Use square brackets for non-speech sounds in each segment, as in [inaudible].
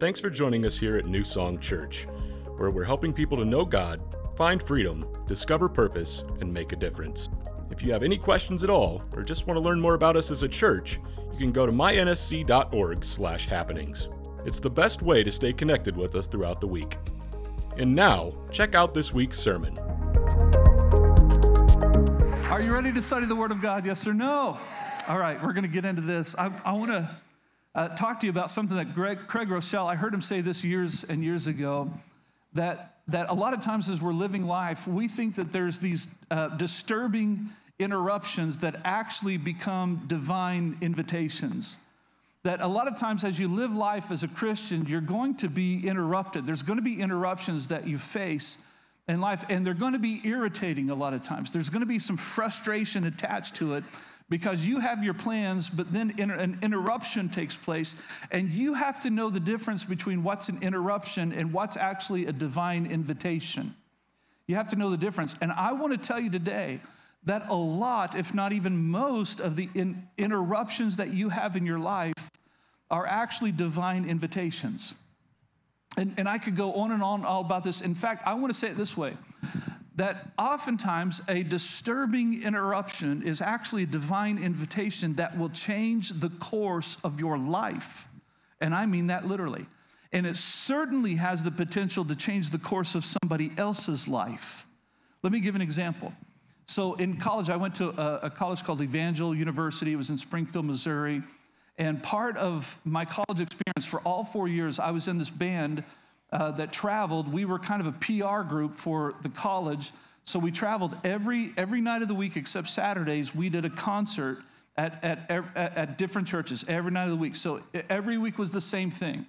Thanks for joining us here at New Song Church, where we're helping people to know God, find freedom, discover purpose, and make a difference. If you have any questions at all, or just want to learn more about us as a church, you can go to mynsc.org/happenings. It's the best way to stay connected with us throughout the week. And now, check out this week's sermon. Are you ready to study the Word of God? Yes or no? All right, we're going to get into this. I, I want to uh, talk to you about something that Greg, Craig Groeschel, I heard him say this years and years ago, that, that a lot of times as we're living life, we think that there's these uh, disturbing interruptions that actually become divine invitations. That a lot of times as you live life as a Christian, you're going to be interrupted. There's going to be interruptions that you face in life, and they're going to be irritating a lot of times. There's going to be some frustration attached to it because you have your plans, but then an interruption takes place, and you have to know the difference between what's an interruption and what's actually a divine invitation. You have to know the difference. And I want to tell you today that a lot, if not even most, of the in interruptions that you have in your life are actually divine invitations. And, and I could go on and on all about this. In fact, I want to say it this way that oftentimes a disturbing interruption is actually a divine invitation that will change the course of your life. And I mean that literally. And it certainly has the potential to change the course of somebody else's life. Let me give an example. So in college, I went to a, a college called Evangel University. It was in Springfield, Missouri. And part of my college experience for all four years, I was in this band uh, that traveled. We were kind of a PR group for the college. So we traveled every, every night of the week except Saturdays. We did a concert at, at, at, at different churches every night of the week. So every week was the same thing.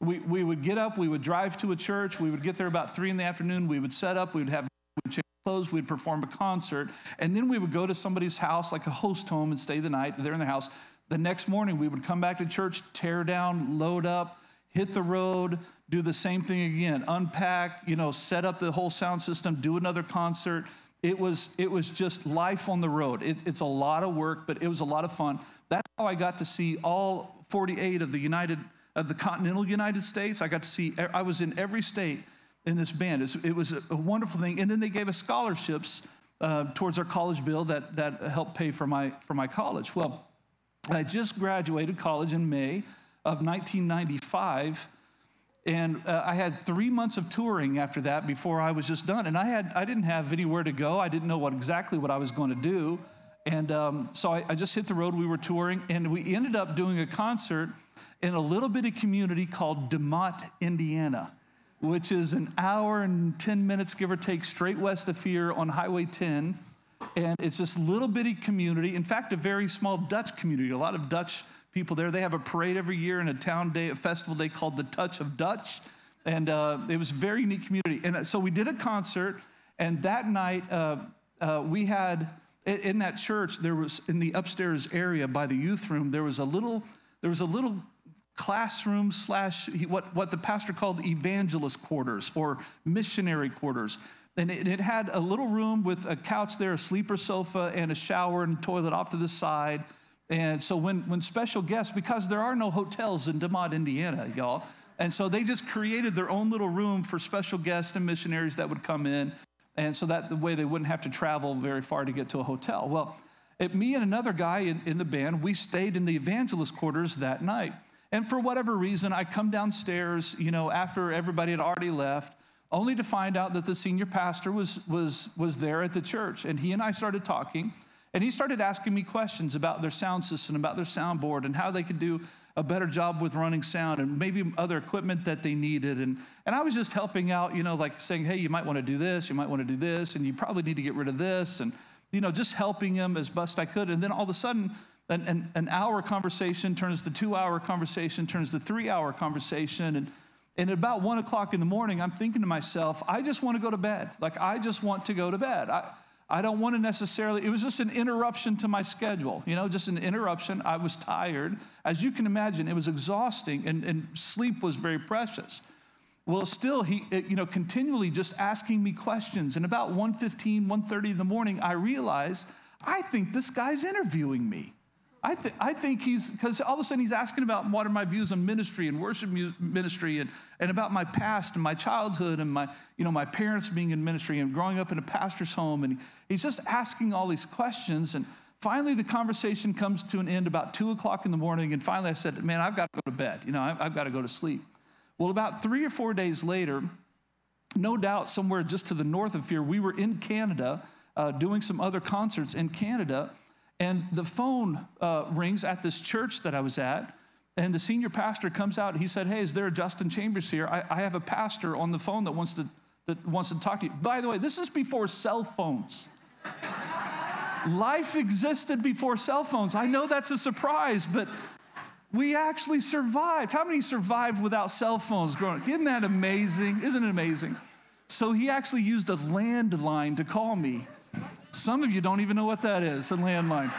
We, we would get up, we would drive to a church, we would get there about three in the afternoon, we would set up, we would have we would change clothes, we'd perform a concert, and then we would go to somebody's house, like a host home, and stay the night there in the house. The next morning, we would come back to church, tear down, load up, hit the road, do the same thing again, unpack, you know, set up the whole sound system, do another concert. It was, it was just life on the road. It, it's a lot of work, but it was a lot of fun. That's how I got to see all 48 of the United, of the continental United States. I got to see, I was in every state in this band. It was a wonderful thing. And then they gave us scholarships uh, towards our college bill that, that helped pay for my, for my college. Well, I just graduated college in May of 1995 and uh, I had three months of touring after that before I was just done. And I had I didn't have anywhere to go. I didn't know what exactly what I was going to do. And um, so I, I, just hit the road. We were touring, and we ended up doing a concert in a little bitty community called DeMotte, Indiana, which is an hour and 10 minutes, give or take, straight west of here on Highway 10. And it's this little bitty community. In fact, a very small Dutch community. A lot of Dutch people there. They have a parade every year and a town day, a festival day called the Touch of Dutch. And uh, it was a very neat community. And uh, so we did a concert, and that night uh, uh, we had in that church there was in the upstairs area by the youth room there was a little there was a little classroom slash what, what the pastor called evangelist quarters or missionary quarters and it, it, had a little room with a couch there a sleeper sofa and a shower and toilet off to the side and so when, when special guests, because there are no hotels in DeMotte, Indiana, y'all, and so they just created their own little room for special guests and missionaries that would come in. And so that the way they wouldn't have to travel very far to get to a hotel. Well, it, me and another guy in, in the band, we stayed in the evangelist quarters that night. And for whatever reason, I come downstairs, you know, after everybody had already left, only to find out that the senior pastor was, was, was there at the church. And he and I started talking. And he started asking me questions about their sound system, about their soundboard, and how they could do a better job with running sound and maybe other equipment that they needed. And, and I was just helping out, you know, like saying, hey, you might want to do this, you might want to do this, and you probably need to get rid of this. And, you know, just helping him as best I could. And then all of a sudden, an, an, an hour conversation turns to two hour conversation, turns to three hour conversation. And, and at about one o'clock in the morning, I'm thinking to myself, I just want to go to bed. Like, I just want to go to bed. I, I don't want to necessarily, it was just an interruption to my schedule, you know, just an interruption. I was tired. As you can imagine, it was exhausting and, and sleep was very precious. Well, still, he, you know, continually just asking me questions. And about 1.15, 1.30 in the morning, I realized, I think this guy's interviewing me. I, th- I think he's, because all of a sudden he's asking about what are my views on ministry and worship mu- ministry and, and about my past and my childhood and my, you know, my parents being in ministry and growing up in a pastor's home. And he's just asking all these questions. And finally, the conversation comes to an end about two o'clock in the morning. And finally, I said, Man, I've got to go to bed. You know, I've, I've got to go to sleep. Well, about three or four days later, no doubt somewhere just to the north of here, we were in Canada uh, doing some other concerts in Canada. And the phone uh, rings at this church that I was at. And the senior pastor comes out. He said, Hey, is there a Justin Chambers here? I, I have a pastor on the phone that wants to, that wants to talk to you. By the way, this is before cell phones. Life existed before cell phones. I know that's a surprise, but we actually survived. How many survived without cell phones growing up? Isn't that amazing? Isn't it amazing? So he actually used a landline to call me. Some of you don't even know what that is, a landline.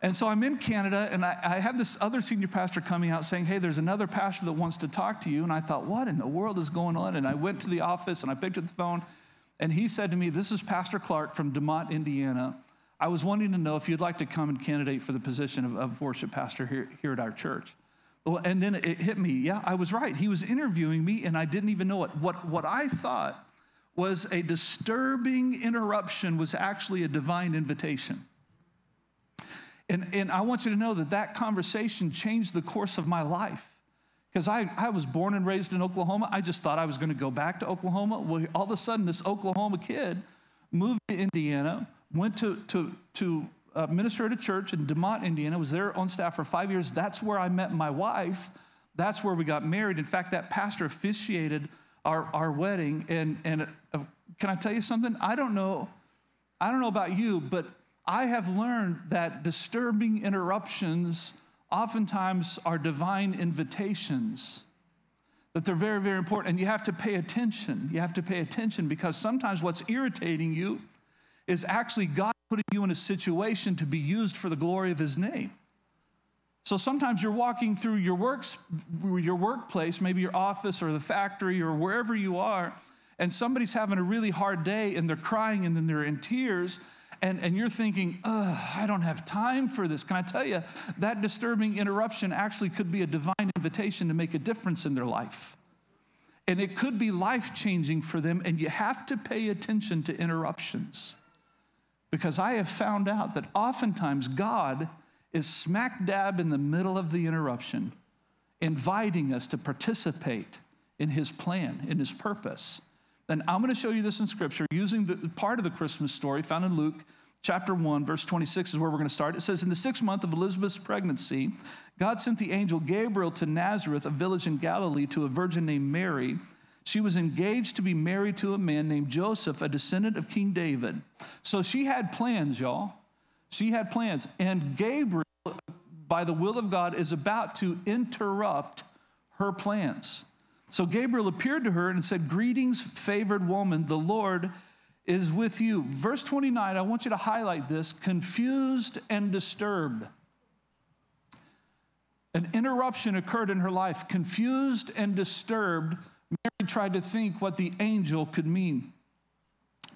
And so I'm in Canada, and I, I, have this other senior pastor coming out saying, Hey, there's another pastor that wants to talk to you. And I thought, What in the world is going on? And I went to the office and I picked up the phone, and he said to me, This is Pastor Clark from DeMotte, Indiana. I was wanting to know if you'd like to come and candidate for the position of, of worship pastor here, here at our church. And then it hit me. Yeah, I was right. He was interviewing me, and I didn't even know it. What, what I thought was a disturbing interruption was actually a divine invitation. And, and I want you to know that that conversation changed the course of my life. Because I, I was born and raised in Oklahoma. I just thought I was going to go back to Oklahoma. Well, all of a sudden, this Oklahoma kid moved to Indiana, went to, to, to uh, minister at a church in DeMotte, Indiana, was there on staff for five years. That's where I met my wife. That's where we got married. In fact, that pastor officiated our, our wedding. And, and uh, can I tell you something? I don't know. I don't know about you, but I have learned that disturbing interruptions oftentimes are divine invitations, that they're very, very important. And you have to pay attention. You have to pay attention because sometimes what's irritating you is actually God putting you in a situation to be used for the glory of His name. So sometimes you're walking through your works, your workplace, maybe your office or the factory or wherever you are, and somebody's having a really hard day and they're crying and then they're in tears. And, and you're thinking, I don't have time for this. Can I tell you, that disturbing interruption actually could be a divine invitation to make a difference in their life. And it could be life changing for them, and you have to pay attention to interruptions. Because I have found out that oftentimes God is smack dab in the middle of the interruption, inviting us to participate in his plan, in his purpose. And I'm going to show you this in scripture using the part of the Christmas story found in Luke chapter 1, verse 26 is where we're going to start. It says, In the sixth month of Elizabeth's pregnancy, God sent the angel Gabriel to Nazareth, a village in Galilee, to a virgin named Mary. She was engaged to be married to a man named Joseph, a descendant of King David. So she had plans, y'all. She had plans. And Gabriel, by the will of God, is about to interrupt her plans. So Gabriel appeared to her and said, Greetings, favored woman, the Lord is with you. Verse 29, I want you to highlight this confused and disturbed. An interruption occurred in her life. Confused and disturbed, Mary tried to think what the angel could mean.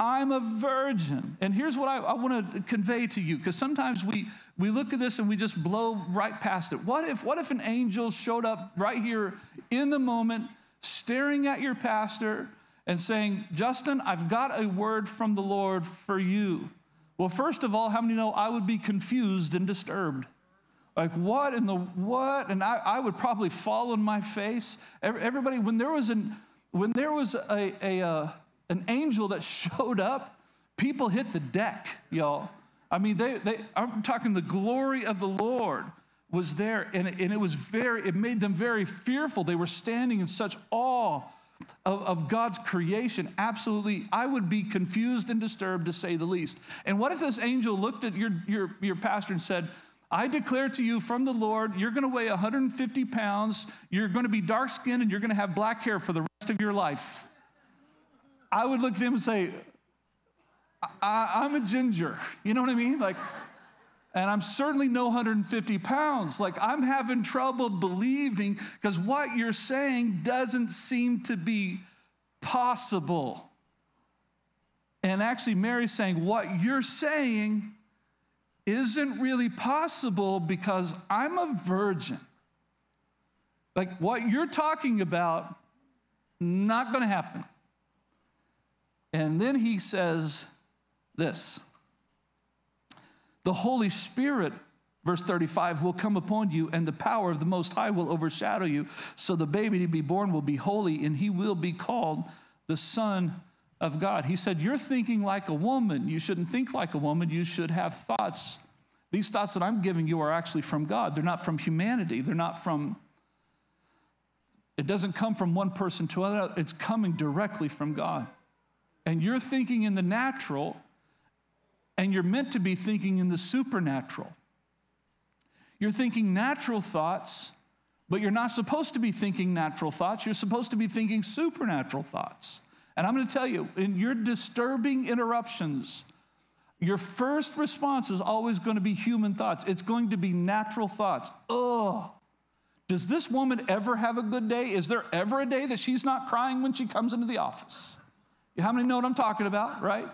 I'm a virgin. And here's what I, I want to convey to you, because sometimes we, we look at this and we just blow right past it. What if, what if an angel showed up right here in the moment, staring at your pastor and saying, Justin, I've got a word from the Lord for you? Well, first of all, how many know I would be confused and disturbed? Like, what in the what? And I, I would probably fall on my face. Everybody, when there was an, when there was a, a, a uh, an angel that showed up, people hit the deck, y'all. I mean, they, they, I'm talking the glory of the Lord was there, and it, and it was very, it made them very fearful. They were standing in such awe of, of God's creation. Absolutely, I would be confused and disturbed to say the least. And what if this angel looked at your, your, your pastor and said, I declare to you from the Lord, you're going to weigh 150 pounds, you're going to be dark skinned, and you're going to have black hair for the rest of your life. I would look at him and say, I, am a ginger. You know what I mean? Like, and I'm certainly no 150 pounds. Like, I'm having trouble believing because what you're saying doesn't seem to be possible. And actually, Mary's saying, What you're saying isn't really possible because I'm a virgin. Like, what you're talking about, not going to happen. And then he says this The Holy Spirit, verse 35, will come upon you, and the power of the Most High will overshadow you. So the baby to be born will be holy, and he will be called the Son of God. He said, You're thinking like a woman. You shouldn't think like a woman. You should have thoughts. These thoughts that I'm giving you are actually from God. They're not from humanity. They're not from, it doesn't come from one person to another. It's coming directly from God. And you're thinking in the natural, and you're meant to be thinking in the supernatural. You're thinking natural thoughts, but you're not supposed to be thinking natural thoughts. You're supposed to be thinking supernatural thoughts. And I'm going to tell you, in your disturbing interruptions, your first response is always going to be human thoughts. It's going to be natural thoughts. Oh, does this woman ever have a good day? Is there ever a day that she's not crying when she comes into the office? How many know what I'm talking about, right?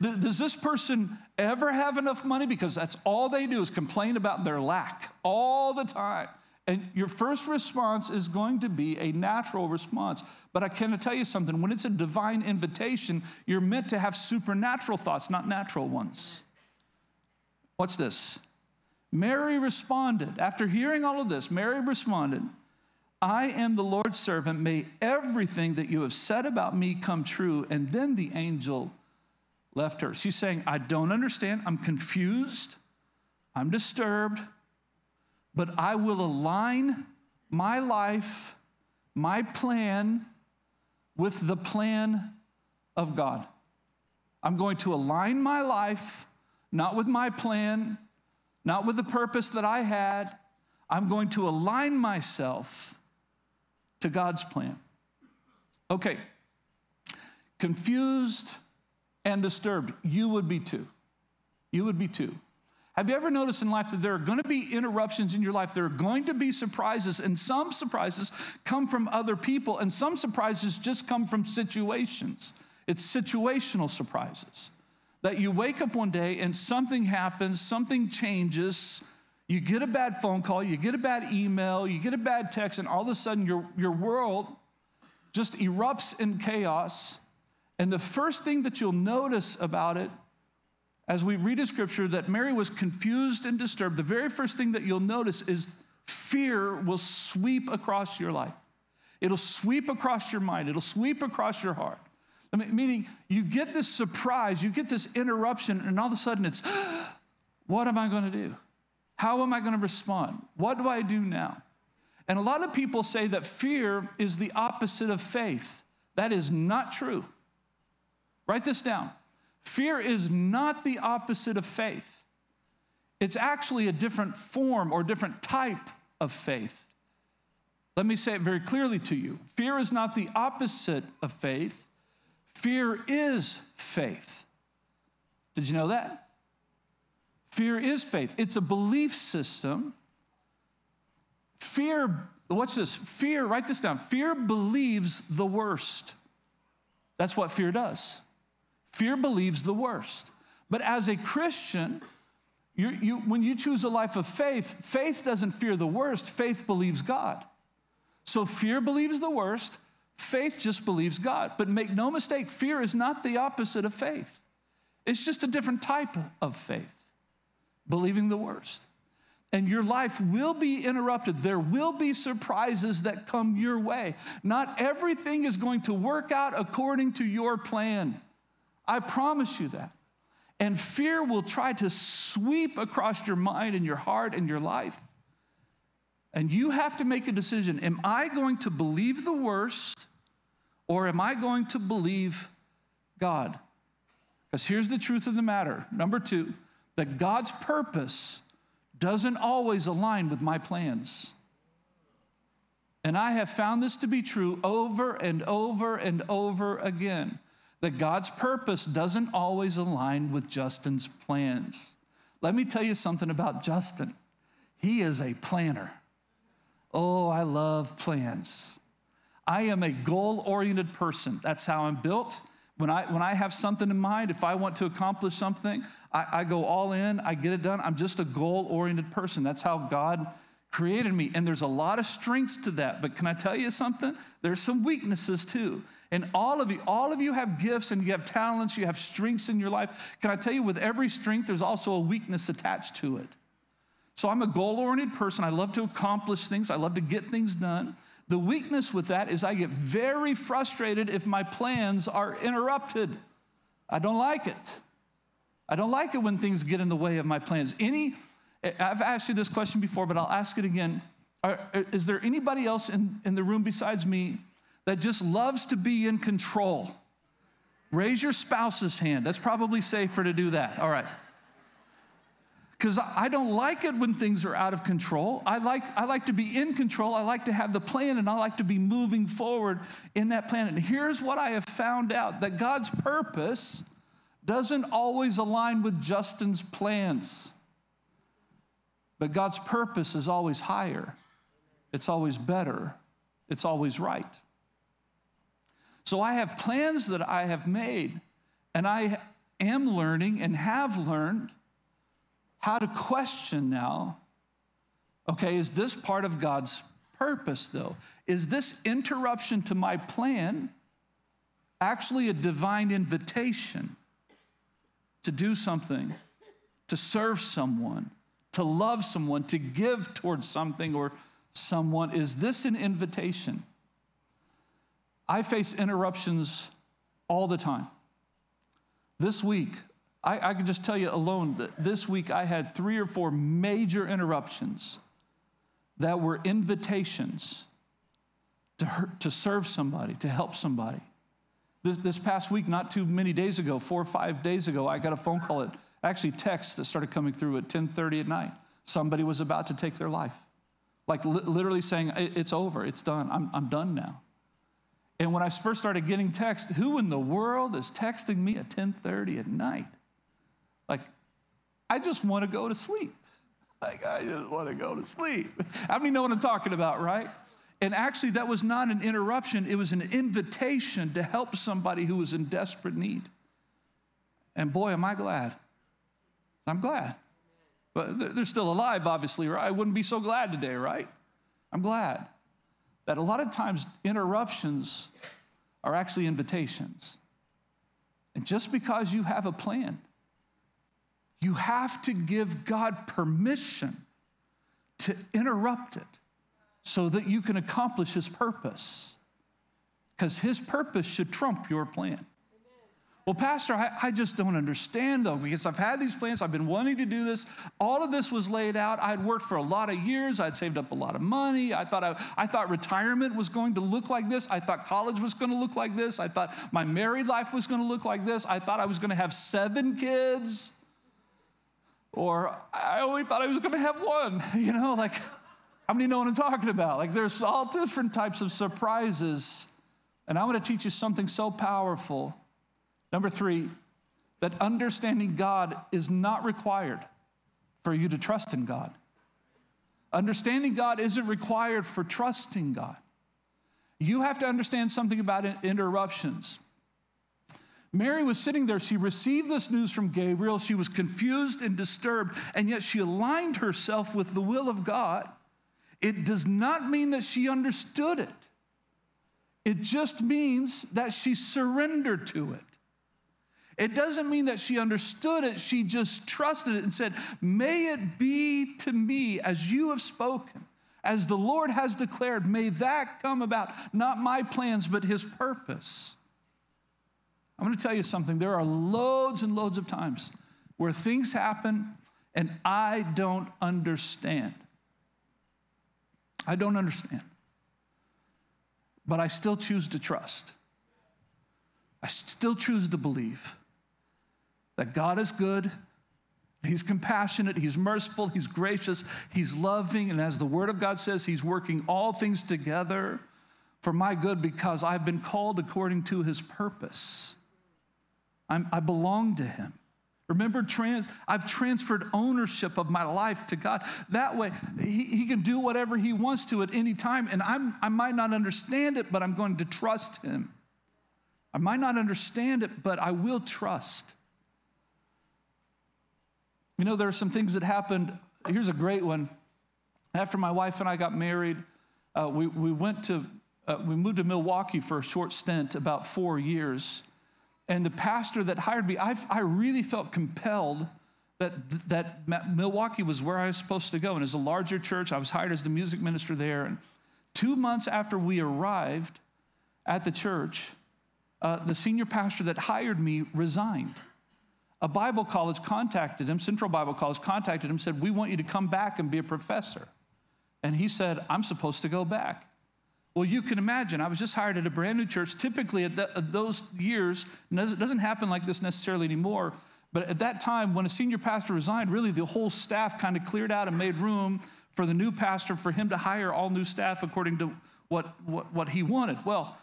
Does this person ever have enough money? Because that's all they do is complain about their lack all the time. And your first response is going to be a natural response. But I can tell you something when it's a divine invitation, you're meant to have supernatural thoughts, not natural ones. What's this? Mary responded, after hearing all of this, Mary responded, I am the Lord's servant. May everything that you have said about me come true. And then the angel left her. She's saying, I don't understand. I'm confused. I'm disturbed but I will align my life, my plan, with the plan of God. I'm going to align my life, not with my plan, not with the purpose that I had. I'm going to align myself to God's plan. Okay, confused and disturbed, you would be too. You would be too. Have you ever noticed in life that there are going to be interruptions in your life? There are going to be surprises, and some surprises come from other people, and some surprises just come from situations. It's situational surprises. That you wake up one day and something happens, something changes, you get a bad phone call, you get a bad email, you get a bad text, and all of a sudden your, your world just erupts in chaos. And the first thing that you'll notice about it as we read in scripture that Mary was confused and disturbed, the very first thing that you'll notice is fear will sweep across your life. It'll sweep across your mind, it'll sweep across your heart. I mean, meaning you get this surprise, you get this interruption, and all of a sudden it's, [gasps] what am I going to do? How am I going to respond? What do I do now? And a lot of people say that fear is the opposite of faith. That is not true. Write this down. Fear is not the opposite of faith, it's actually a different form or different type of faith. Let me say it very clearly to you fear is not the opposite of faith, fear is faith. Did you know that? Fear is faith, it's a belief system. Fear, what's this? Fear, write this down. Fear believes the worst. That's what fear does. Fear believes the worst. But as a Christian, you, you, when you choose a life of faith, faith doesn't fear the worst, faith believes God. So fear believes the worst, faith just believes God. But make no mistake, fear is not the opposite of faith, it's just a different type of faith, believing the worst. And your life will be interrupted. There will be surprises that come your way. Not everything is going to work out according to your plan. I promise you that. And fear will try to sweep across your mind and your heart and your life. And you have to make a decision Am I going to believe the worst or am I going to believe God? Because here's the truth of the matter. Number two, that God's purpose doesn't always align with my plans. And I have found this to be true over and over and over again that God's purpose doesn't always align with Justin's plans. Let me tell you something about Justin. He is a planner. Oh, I love plans. I am a goal oriented person. That's how I'm built. When I, when I have something in mind, if I want to accomplish something, I, I go all in, I get it done. I'm just a goal oriented person. That's how God created me. And there's a lot of strengths to that. But can I tell you something? There's some weaknesses too. And all of you, all of you have gifts and you have talents, you have strengths in your life. Can I tell you, with every strength, there's also a weakness attached to it. So I'm a goal oriented person. I love to accomplish things, I love to get things done. The weakness with that is I get very frustrated if my plans are interrupted. I don't like it. I don't like it when things get in the way of my plans. Any, I've asked you this question before, but I'll ask it again. Are, is there anybody else in, in the room besides me that just loves to be in control? Raise your spouse's hand. That's probably safer to do that. All right because I don't like it when things are out of control. I like, I like to be in control. I like to have the plan and I like to be moving forward in that plan. And here's what I have found out that God's purpose doesn't always align with Justin's plans. But God's purpose is always higher, it's always better, it's always right. So I have plans that I have made, and I am learning and have learned how to question now okay, is this part of God's purpose, though? Is this interruption to my plan actually a divine invitation to do something, to serve someone, to love someone, to give towards something or someone? Is this an invitation? I face interruptions all the time. This week, I, I can just tell you alone that this week I had three or four major interruptions that were invitations to, hurt, to serve somebody, to help somebody. This, this past week, not too many days ago, four or five days ago, I got a phone call, at, actually text that started coming through at 10.30 at night. Somebody was about to take their life. Like li- literally saying, it's over, it's done, I'm, I'm done now. And when I first started getting text, who in the world is texting me at 10:30 at night? Like, I just want to go to sleep. Like, I just want to go to sleep. [laughs] How many know what I'm talking about, right? And actually, that was not an interruption, it was an invitation to help somebody who was in desperate need. And boy, am I glad. I'm glad. But they're still alive, obviously, right? I wouldn't be so glad today, right? I'm glad that a lot of times interruptions are actually invitations. And just because you have a plan, you have to give God permission to interrupt it so that you can accomplish His purpose. Because His purpose should trump your plan. Well, Pastor, I, I, just don't understand though, because I've had these plans, I've been wanting to do this. All of this was laid out. I'd worked for a lot of years, I'd saved up a lot of money. I thought, I, I thought retirement was going to look like this. I thought college was going to look like this. I thought my married life was going to look like this. I thought I was going to have seven kids. Or I only thought I was going to have one, [laughs] you know, like, how many know what I'm talking about? Like, there's all different types of surprises. And I want to teach you something so powerful. Number three, that understanding God is not required for you to trust in God. Understanding God isn't required for trusting God. You have to understand something about interruptions. Mary was sitting there. She received this news from Gabriel. She was confused and disturbed, and yet she aligned herself with the will of God. It does not mean that she understood it, it just means that she surrendered to it. It doesn't mean that she understood it, she just trusted it and said, May it be to me as you have spoken, as the Lord has declared. May that come about, not my plans, but his purpose. I'm going to tell you something. There are loads and loads of times where things happen and I don't understand. I don't understand. But I still choose to trust. I still choose to believe that God is good, He's compassionate, he's merciful, he's gracious, he's loving, and as the word of God says, he's working all things together for my good because I've been called according to his purpose. I'm, i belong to him. Remember, trans, I've transferred ownership of my life to God. That way, he, he can do whatever He wants to at any time. And I'm, I might not understand it, but I'm going to trust Him. I might not understand it, but I will trust. You know, there are some things that happened. Here's a great one. After my wife and I got married, uh, we, we went to, uh, we moved to Milwaukee for a short stint, about four years. And the pastor that hired me, I, I really felt compelled that, that Milwaukee was where I was supposed to go. And as a larger church, I was hired as the music minister there. And two months after we arrived at the church, uh, the senior pastor that hired me resigned. A Bible college contacted him, Central Bible College contacted him, said, We want you to come back and be a professor. And he said, I'm supposed to go back. Well, you can imagine, I was just hired at a brand new church. Typically, at, the, at those years, it doesn't happen like this necessarily anymore, but at that time, when a senior pastor resigned, really the whole staff kind of cleared out and made room for the new pastor for him to hire all new staff according to what, what, what he wanted. Well,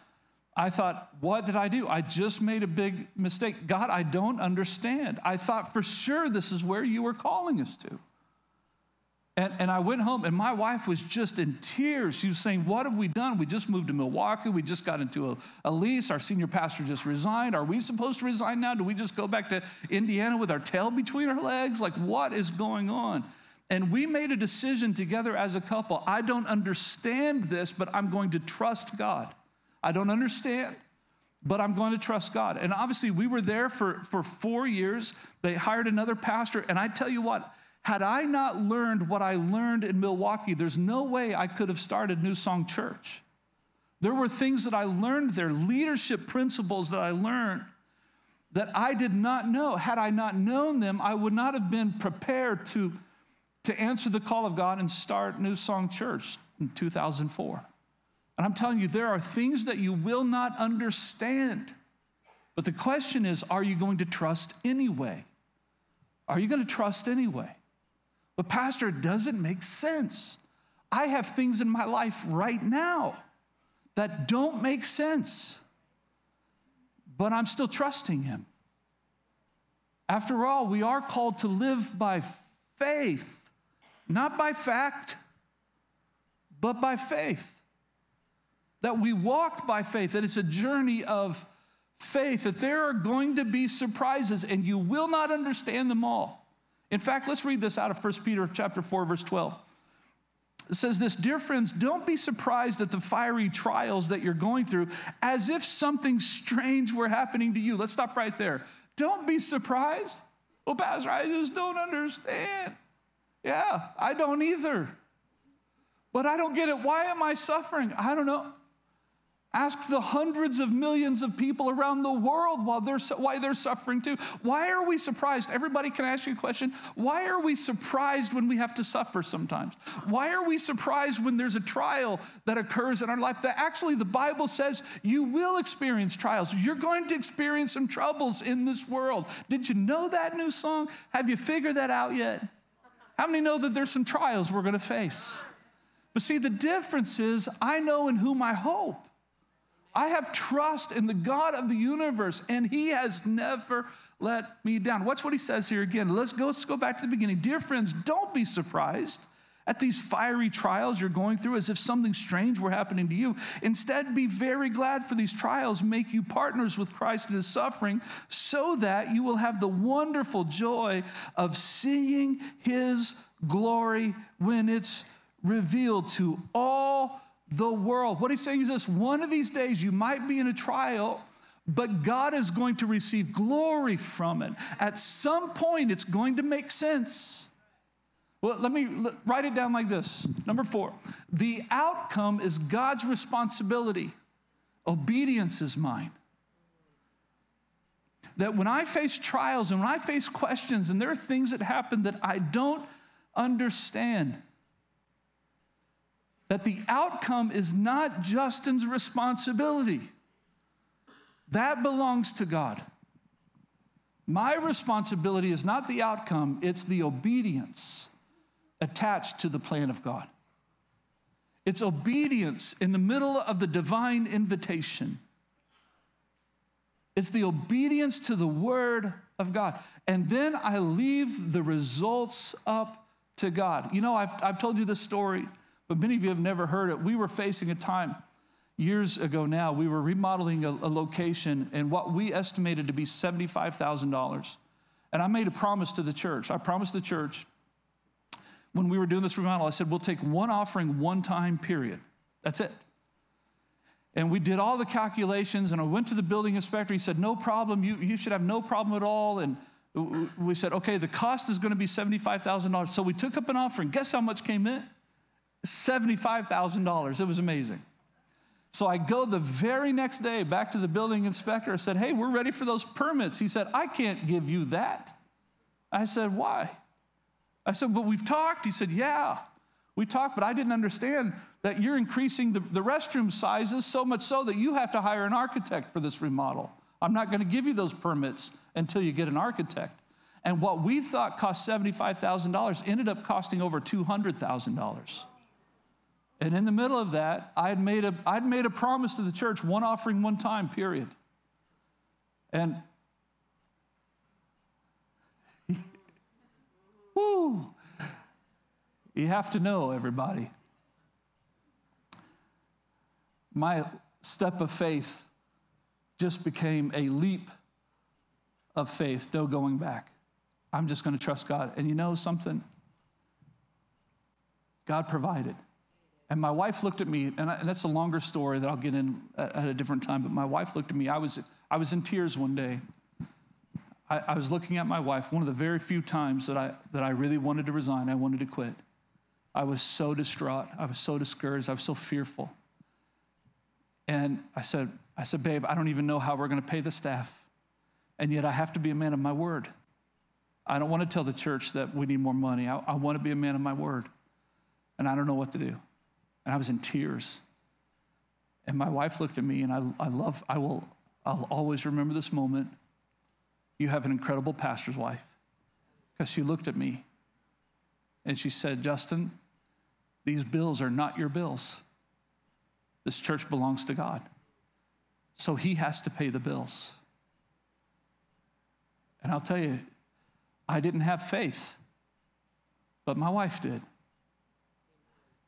I thought, what did I do? I just made a big mistake. God, I don't understand. I thought for sure this is where you were calling us to. And, and I went home, and my wife was just in tears. She was saying, What have we done? We just moved to Milwaukee. We just got into a, a, lease. Our senior pastor just resigned. Are we supposed to resign now? Do we just go back to Indiana with our tail between our legs? Like, what is going on? And we made a decision together as a couple. I don't understand this, but I'm going to trust God. I don't understand, but I'm going to trust God. And obviously, we were there for, for four years. They hired another pastor. And I tell you what, had I not learned what I learned in Milwaukee, there's no way I could have started New Song Church. There were things that I learned there, leadership principles that I learned that I did not know. Had I not known them, I would not have been prepared to, to answer the call of God and start New Song Church in 2004. And I'm telling you, there are things that you will not understand. But the question is, are you going to trust anyway? Are you going to trust anyway? But, Pastor, it doesn't make sense. I have things in my life right now that don't make sense, but I'm still trusting Him. After all, we are called to live by faith, not by fact, but by faith. That we walk by faith, that it's a journey of faith, that there are going to be surprises and you will not understand them all. In fact, let's read this out of 1 Peter chapter 4 verse 12. It says this, dear friends, don't be surprised at the fiery trials that you're going through as if something strange were happening to you. Let's stop right there. Don't be surprised. Well, Pastor, I just don't understand. Yeah, I don't either. But I don't get it. Why am I suffering? I don't know. Ask the hundreds of millions of people around the world while they're, why they're suffering too. Why are we surprised? Everybody can ask you a question. Why are we surprised when we have to suffer sometimes? Why are we surprised when there's a trial that occurs in our life that actually the Bible says you will experience trials? You're going to experience some troubles in this world. Did you know that new song? Have you figured that out yet? How many know that there's some trials we're going to face? But see, the difference is I know in whom I hope. I have trust in the God of the universe, and He has never let me down. Watch what He says here again. Let's go, let's go back to the beginning. Dear friends, don't be surprised at these fiery trials you're going through as if something strange were happening to you. Instead, be very glad for these trials make you partners with Christ in his suffering so that you will have the wonderful joy of seeing his glory when it's revealed to all the world. What he's saying is this one of these days you might be in a trial, but God is going to receive glory from it. At some point, it's going to make sense. Well, let me write it down like this. Number four, the outcome is God's responsibility, obedience is mine. That when I face trials and when I face questions and there are things that happen that I don't understand, that the outcome is not Justin's responsibility. That belongs to God. My responsibility is not the outcome, it's the obedience attached to the plan of God. It's obedience in the middle of the divine invitation. It's the obedience to the word of God. And then I leave the results up to God. You know, I've, I've told you this story, but many of you have never heard it. We were facing a time years ago now, we were remodeling a, a location and what we estimated to be $75,000. And I made a promise to the church. I promised the church when we were doing this remodel, I said, we'll take one offering one time, period. That's it. And we did all the calculations, and I went to the building inspector. He said, No problem. You, you should have no problem at all. And we said, Okay, the cost is going to be $75,000. So we took up an offering. Guess how much came in? $75,000. It was amazing. So I go the very next day back to the building inspector. I said, Hey, we're ready for those permits. He said, I can't give you that. I said, Why? I said, But we've talked. He said, Yeah, we talked, but I didn't understand that you're increasing the, the restroom sizes so much so that you have to hire an architect for this remodel. I'm not going to give you those permits until you get an architect. And what we thought cost $75,000 ended up costing over $200,000. And in the middle of that, I had made a, I'd made a promise to the church one offering, one time, period. And [laughs] whoo, you have to know, everybody. My step of faith just became a leap of faith, no going back. I'm just going to trust God. And you know something? God provided. And my wife looked at me, and, I, and that's a longer story that I'll get in at, at, a different time. But my wife looked at me. I was, I was in tears one day. I, I was looking at my wife, one of the very few times that I, that I really wanted to resign, I wanted to quit. I was so distraught. I was so discouraged. I was so fearful. And I said, I said, babe, I don't even know how we're going to pay the staff. And yet I have to be a man of my word. I don't want to tell the church that we need more money. I, I want to be a man of my word. And I don't know what to do and I was in tears. And my wife looked at me, and I, I love, I will, I'll always remember this moment. You have an incredible pastor's wife. Because she looked at me and she said, Justin, these bills are not your bills. This church belongs to God. So he has to pay the bills. And I'll tell you, I didn't have faith, but my wife did.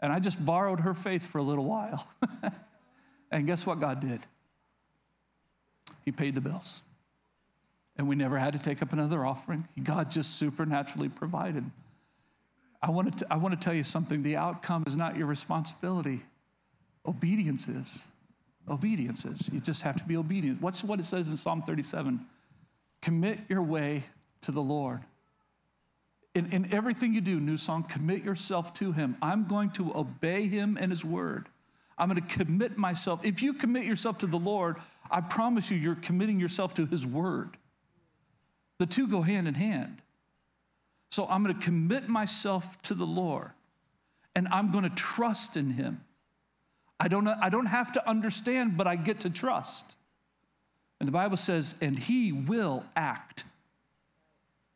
And I just borrowed her faith for a little while. [laughs] and guess what God did? He paid the bills. And we never had to take up another offering. God just supernaturally provided. I want to, I want to tell you something. The outcome is not your responsibility, obedience is. Obedience is. You just have to be obedient. What's what it says in Psalm 37? Commit your way to the Lord in, in everything you do, New Song, commit yourself to Him. I'm going to obey Him and His word. I'm going to commit myself. If you commit yourself to the Lord, I promise you, you're committing yourself to His word. The two go hand in hand. So I'm going to commit myself to the Lord and I'm going to trust in Him. I don't, I don't have to understand, but I get to trust. And the Bible says, and He will act.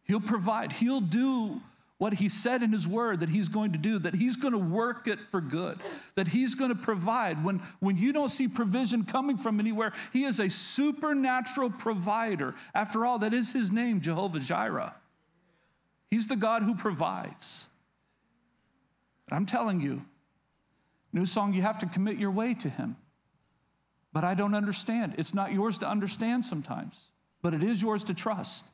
He'll provide. He'll do what he said in his word that he's going to do, that he's going to work it for good, that he's going to provide. When, when you don't see provision coming from anywhere, he is a supernatural provider. After all, that is his name, Jehovah Jireh. He's the God who provides. And I'm telling you, New Song, you have to commit your way to him. But I don't understand. It's not yours to understand sometimes, but it is yours to trust.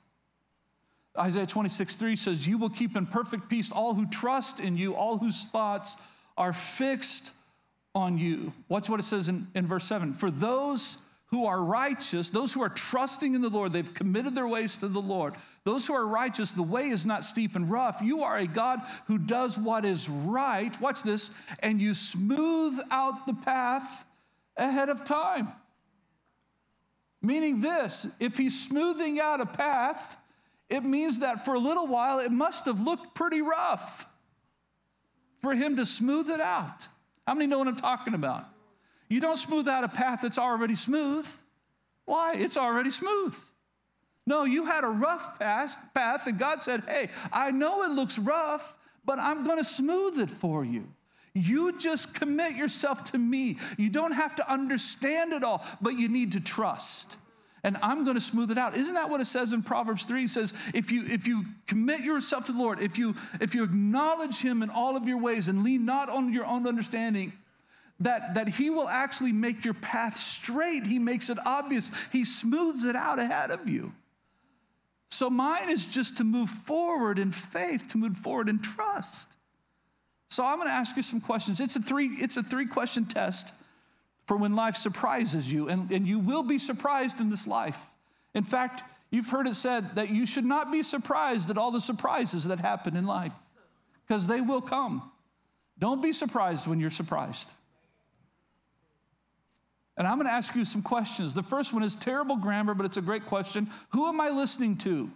Isaiah 26, 3 says, You will keep in perfect peace all who trust in you, all whose thoughts are fixed on you. Watch what it says in, in verse 7. For those who are righteous, those who are trusting in the Lord, they've committed their ways to the Lord. Those who are righteous, the way is not steep and rough. You are a God who does what is right. Watch this, and you smooth out the path ahead of time. Meaning this if he's smoothing out a path, it means that for a little while it must have looked pretty rough for him to smooth it out. How many know what I'm talking about? You don't smooth out a path that's already smooth. Why? It's already smooth. No, you had a rough path, and God said, Hey, I know it looks rough, but I'm going to smooth it for you. You just commit yourself to me. You don't have to understand it all, but you need to trust. And I'm going to smooth it out. Isn't that what it says in Proverbs 3? It says, if you if you commit yourself to the Lord, if you if you acknowledge him in all of your ways and lean not on your own understanding, that, that he will actually make your path straight. He makes it obvious. He smooths it out ahead of you. So mine is just to move forward in faith, to move forward in trust. So I'm going to ask you some questions. It's a three, it's a three question test for when life surprises you, and, and you will be surprised in this life. In fact, you've heard it said that you should not be surprised at all the surprises that happen in life, because they will come. Don't be surprised when you're surprised. And I'm going to ask you some questions. The first one is terrible grammar, but it's a great question. Who am I listening to?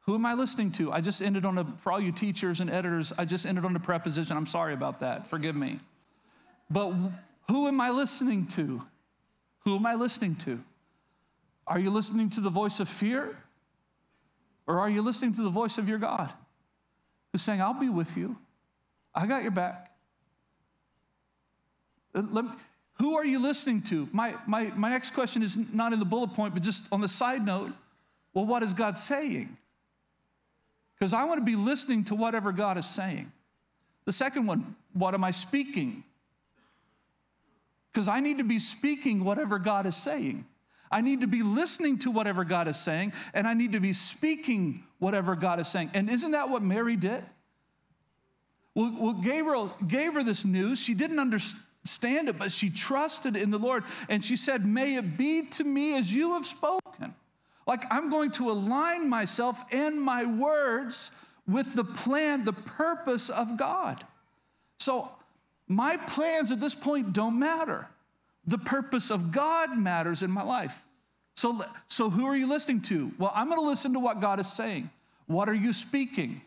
Who am I listening to? I just ended on a, for all you teachers and editors, I just ended on a preposition. I'm sorry about that. Forgive me. But who am I listening to? Who am I listening to? Are you listening to the voice of fear? Or are you listening to the voice of your God who's saying, I'll be with you? I got your back. Uh, me, who are you listening to? My, my, my next question is not in the bullet point, but just on the side note well, what is God saying? Because I want to be listening to whatever God is saying. The second one, what am I speaking? Because I need to be speaking whatever God is saying. I need to be listening to whatever God is saying, and I need to be speaking whatever God is saying. And isn't that what Mary did? Well, well Gabriel gave her this news. She didn't understand it, but she trusted in the Lord. And she said, May it be to me as you have spoken. Like I'm going to align myself and my words with the plan, the purpose of God. So my plans at this point don't matter. The purpose of God matters in my life. So, so who are you listening to? Well, I'm going to listen to what God is saying. What are you speaking?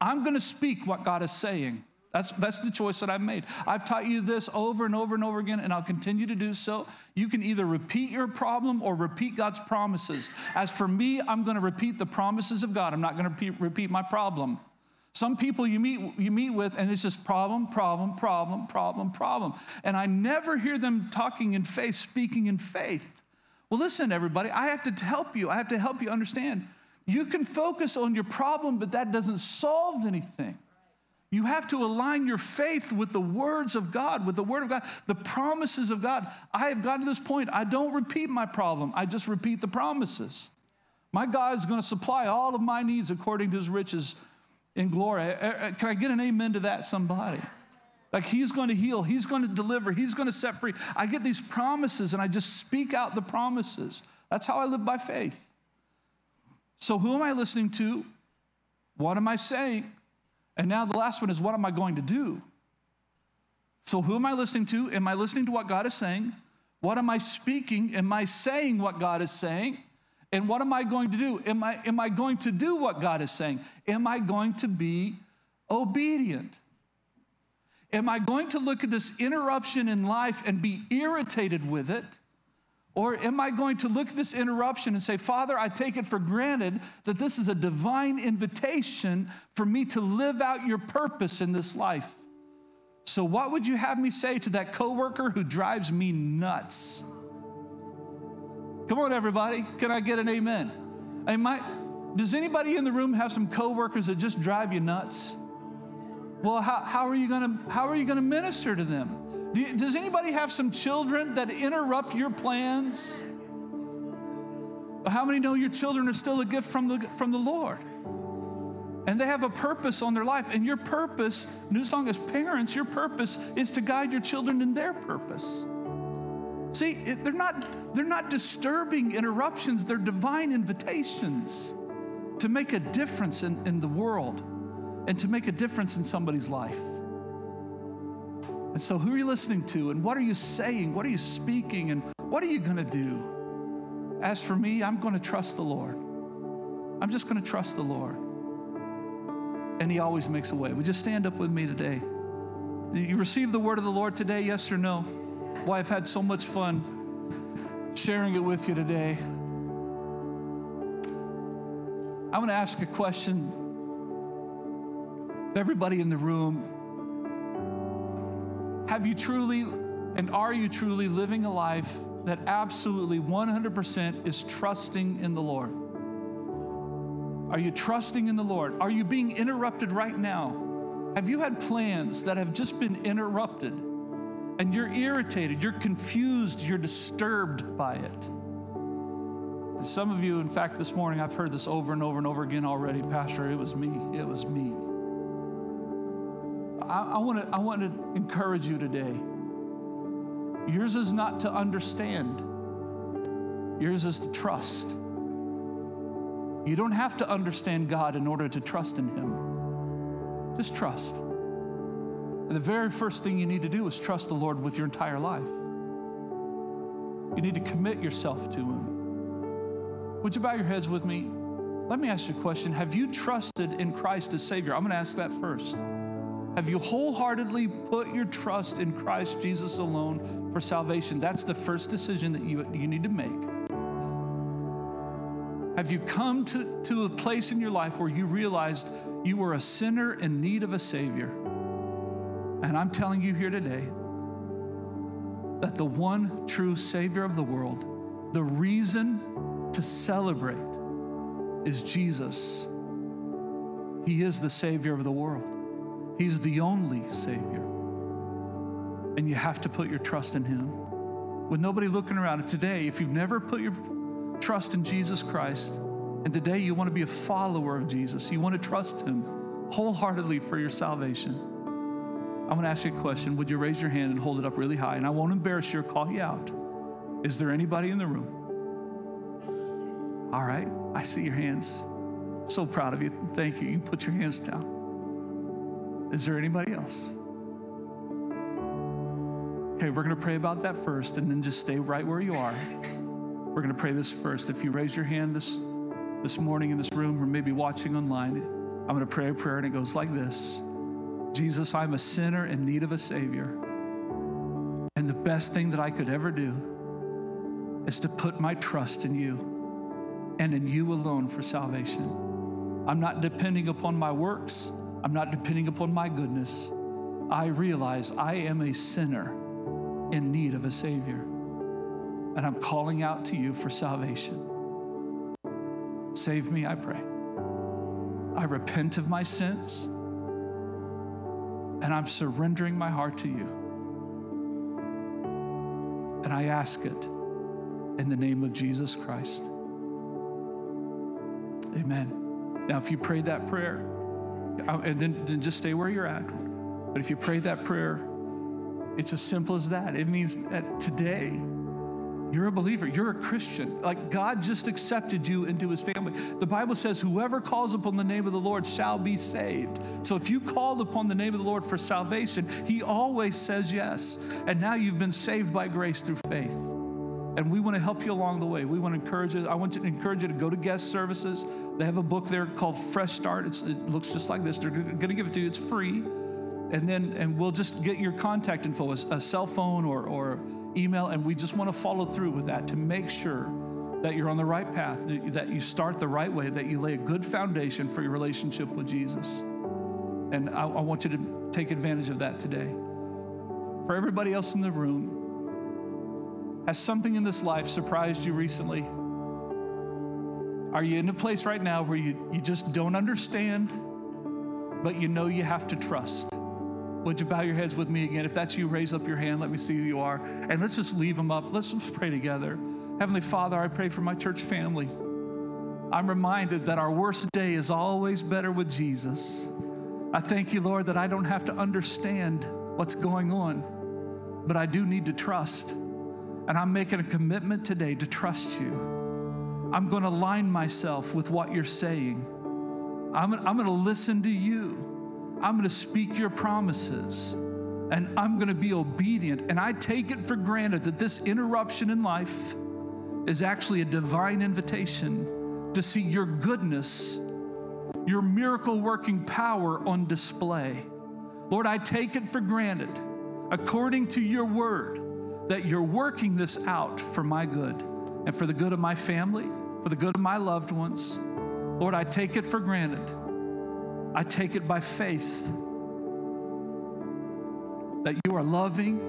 I'm going to speak what God is saying. That's, that's the choice that I've made. I've taught you this over and over and over again, and I'll continue to do so. You can either repeat your problem or repeat God's promises. As for me, I'm going to repeat the promises of God. I'm not going to repeat, repeat my problem. Some people you meet, you meet with, and it's just problem, problem, problem, problem, problem. And I never hear them talking in faith, speaking in faith. Well, listen, everybody, I have to help you. I have to help you understand. You can focus on your problem, but that doesn't solve anything. You have to align your faith with the words of God, with the word of God, the promises of God. I have gotten to this point, I don't repeat my problem, I just repeat the promises. My God is going to supply all of my needs according to his riches in glory. Eh, eh, eh, can I get an amen to that, somebody? Like he's going to heal, he's going to deliver, he's going to set free. I get these promises and I just speak out the promises. That's how I live by faith. So, who am I listening to? What am I saying? And now the last one is what am I going to do? So, who am I listening to? Am I listening to what God is saying? What am I speaking? Am I saying what God is saying? And what am I going to do? Am I, am I going to do what God is saying? Am I going to be obedient? Am I going to look at this interruption in life and be irritated with it? Or am I going to look at this interruption and say, Father, I take it for granted that this is a divine invitation for me to live out your purpose in this life? So, what would you have me say to that coworker who drives me nuts? Come on, everybody. Can I get an amen? My, does anybody in the room have some coworkers that just drive you nuts? Well, how, how are you gonna how are you gonna minister to them? Do you, does anybody have some children that interrupt your plans? How many know your children are still a gift from the, from the Lord? And they have a purpose on their life. And your purpose, New Song, as parents, your purpose is to guide your children in their purpose. See, they're, not, they're not disturbing interruptions, they're divine invitations to make a difference in, in the world and to make a difference in somebody's life. And so, who are you listening to? And what are you saying? What are you speaking? And what are you going to do? As for me, I'm going to trust the Lord. I'm just going to trust the Lord. And He always makes a way. Would you stand up with me today? You receive the word of the Lord today, yes or no? Boy, I've had so much fun sharing it with you today. I'm going to ask a question everybody in the room. Have you truly and are you truly living a life that absolutely 100% is trusting in the Lord? Are you trusting in the Lord? Are you being interrupted right now? Have you had plans that have just been interrupted and you're irritated, you're confused, you're disturbed by it? And some of you, in fact, this morning, I've heard this over and over and over again already. Pastor, it was me. It was me. I, I want to I want to encourage you today. Yours is not to understand. Yours is to trust. You don't have to understand God in order to trust in Him. Just trust. And the very first thing you need to do is trust the Lord with your entire life. You need to commit yourself to Him. Would you bow your heads with me? Let me ask you a question. Have you trusted in Christ as Savior? I'm going to ask that first. Have you wholeheartedly put your trust in Christ Jesus alone for salvation? That's the first decision that you, you need to make. Have you come to, to a place in your life where you realized you were a sinner in need of a Savior? And I'm telling you here today that the one true Savior of the world, the reason to celebrate is Jesus. He is the Savior of the world, He's the only Savior. And you have to put your trust in Him. With nobody looking around, if today, if you've never put your trust in Jesus Christ, and today you want to be a follower of Jesus, you want to trust Him wholeheartedly for your salvation, I'm going to ask you a question. Would you raise your hand and hold it up really high? And I won't embarrass you or call you out. Is there anybody in the room? All right, I see your hands. So proud of you. Thank you. You put your hands down. Is there anybody else? Okay, we're going to pray about that first and then just stay right where you are. We're going to pray this first. If you raise your hand this, this morning in this room or maybe watching online, I'm going to pray a prayer and it goes like this Jesus, I'm a sinner in need of a Savior. And the best thing that I could ever do is to put my trust in you and in you alone for salvation. I'm not depending upon my works, I'm not depending upon my goodness. I realize I am a sinner in need of a Savior. And I'm calling out to you for salvation. Save me, I pray. I repent of my sins and I'm surrendering my heart to you. And I ask it in the name of Jesus Christ. Amen. Now, if you prayed that prayer, uh, and then, then just stay where you're at. But if you prayed that prayer, it's as simple as that. It means that today, you're a believer. You're a Christian. Like God just accepted you into his family. The Bible says, whoever calls upon the name of the Lord shall be saved. So if you called upon the name of the Lord for salvation, he always says yes. And now you've been saved by grace through faith. And we want to help you along the way. We want to encourage you. I want to encourage you to go to guest services. They have a book there called Fresh Start. It's, it looks just like this. They're going to give it to you. It's free. And then and we'll just get your contact info, a, a cell phone or, or email, and we just want to follow through with that to make sure that you're on the right path, that you start the right way, that you lay a good foundation for your relationship with Jesus. And I, I want you to take advantage of that today. For everybody else in the room, has something in this life surprised you recently? Are you in a place right now where you, you just don't understand, but you know you have to trust? Would you bow your heads with me again? If that's you, raise up your hand. Let me see who you are. And let's just leave them up. Let's just pray together. Heavenly Father, I pray for my church family. I'm reminded that our worst day is always better with Jesus. I thank you, Lord, that I don't have to understand what's going on, but I do need to trust. And I'm making a commitment today to trust you. I'm going to align myself with what you're saying. I'm, I'm going to listen to you. I'm going to speak your promises and I'm going to be obedient. And I take it for granted that this interruption in life is actually a divine invitation to see your goodness, your miracle working power on display. Lord, I take it for granted, according to your word, that you're working this out for my good and for the good of my family, for the good of my loved ones. Lord, I take it for granted. I take it by faith that you are loving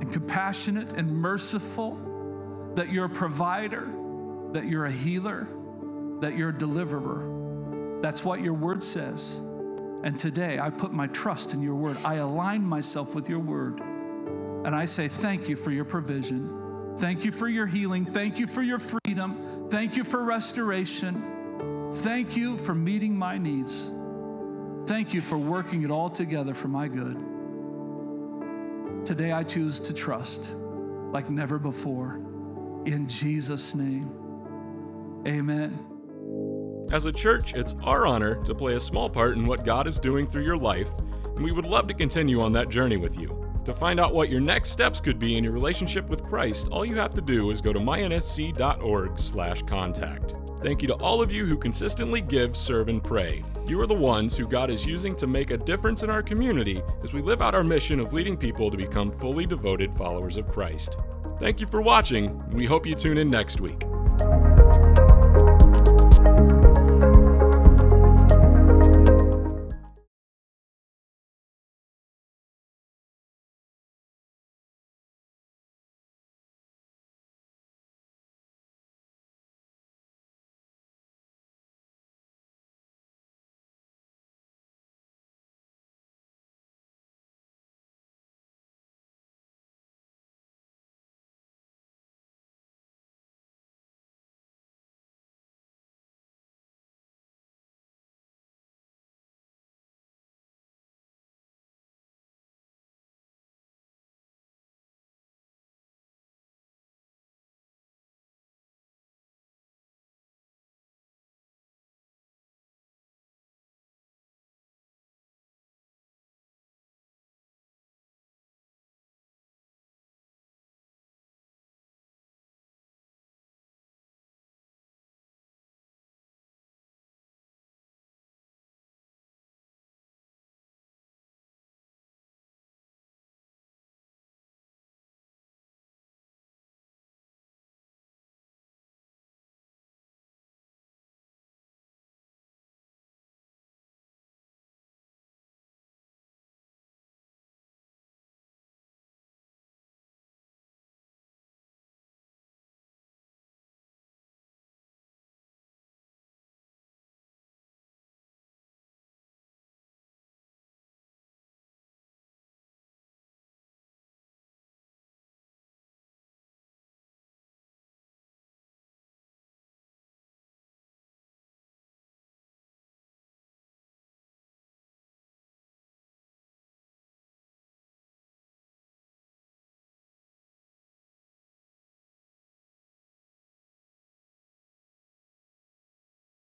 and compassionate and merciful, that you're a provider, that you're a healer, that you're a deliverer. That's what your word says. And today I put my trust in your word. I align myself with your word. And I say, Thank you for your provision. Thank you for your healing. Thank you for your freedom. Thank you for restoration. Thank you for meeting my needs. Thank you for working it all together for my good. Today I choose to trust like never before. In Jesus' name, amen. As a church, it's our honor to play a small part in what God is doing through your life, and we would love to continue on that journey with you. To find out what your next steps could be in your relationship with Christ, all you have to do is go to mynsc.org/contact. Thank you to all of you who consistently give, serve, and pray. You are the ones who God is using to make a difference in our community as we live out our mission of leading people to become fully devoted followers of Christ. Thank you for watching. We hope you tune in next week.